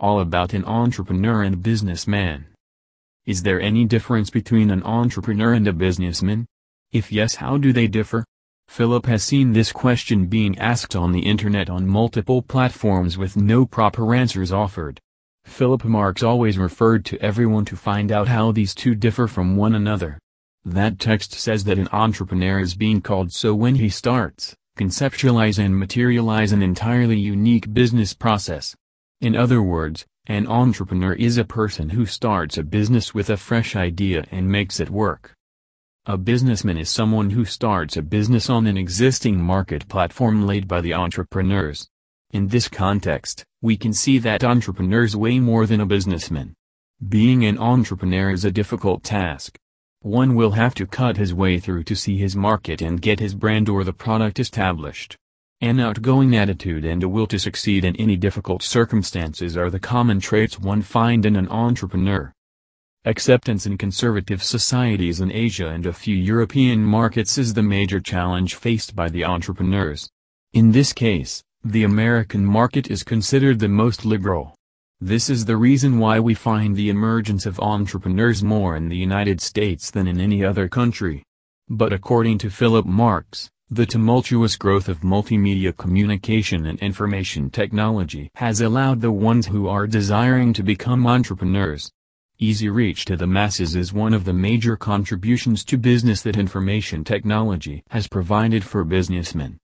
all about an entrepreneur and businessman. Is there any difference between an entrepreneur and a businessman? If yes how do they differ? Philip has seen this question being asked on the internet on multiple platforms with no proper answers offered. Philip Marks always referred to everyone to find out how these two differ from one another. That text says that an entrepreneur is being called so when he starts, conceptualize and materialize an entirely unique business process. In other words, an entrepreneur is a person who starts a business with a fresh idea and makes it work. A businessman is someone who starts a business on an existing market platform laid by the entrepreneurs. In this context, we can see that entrepreneurs weigh more than a businessman. Being an entrepreneur is a difficult task. One will have to cut his way through to see his market and get his brand or the product established. An outgoing attitude and a will to succeed in any difficult circumstances are the common traits one find in an entrepreneur. Acceptance in conservative societies in Asia and a few European markets is the major challenge faced by the entrepreneurs. In this case, the American market is considered the most liberal. This is the reason why we find the emergence of entrepreneurs more in the United States than in any other country. But according to Philip Marks, the tumultuous growth of multimedia communication and information technology has allowed the ones who are desiring to become entrepreneurs. Easy reach to the masses is one of the major contributions to business that information technology has provided for businessmen.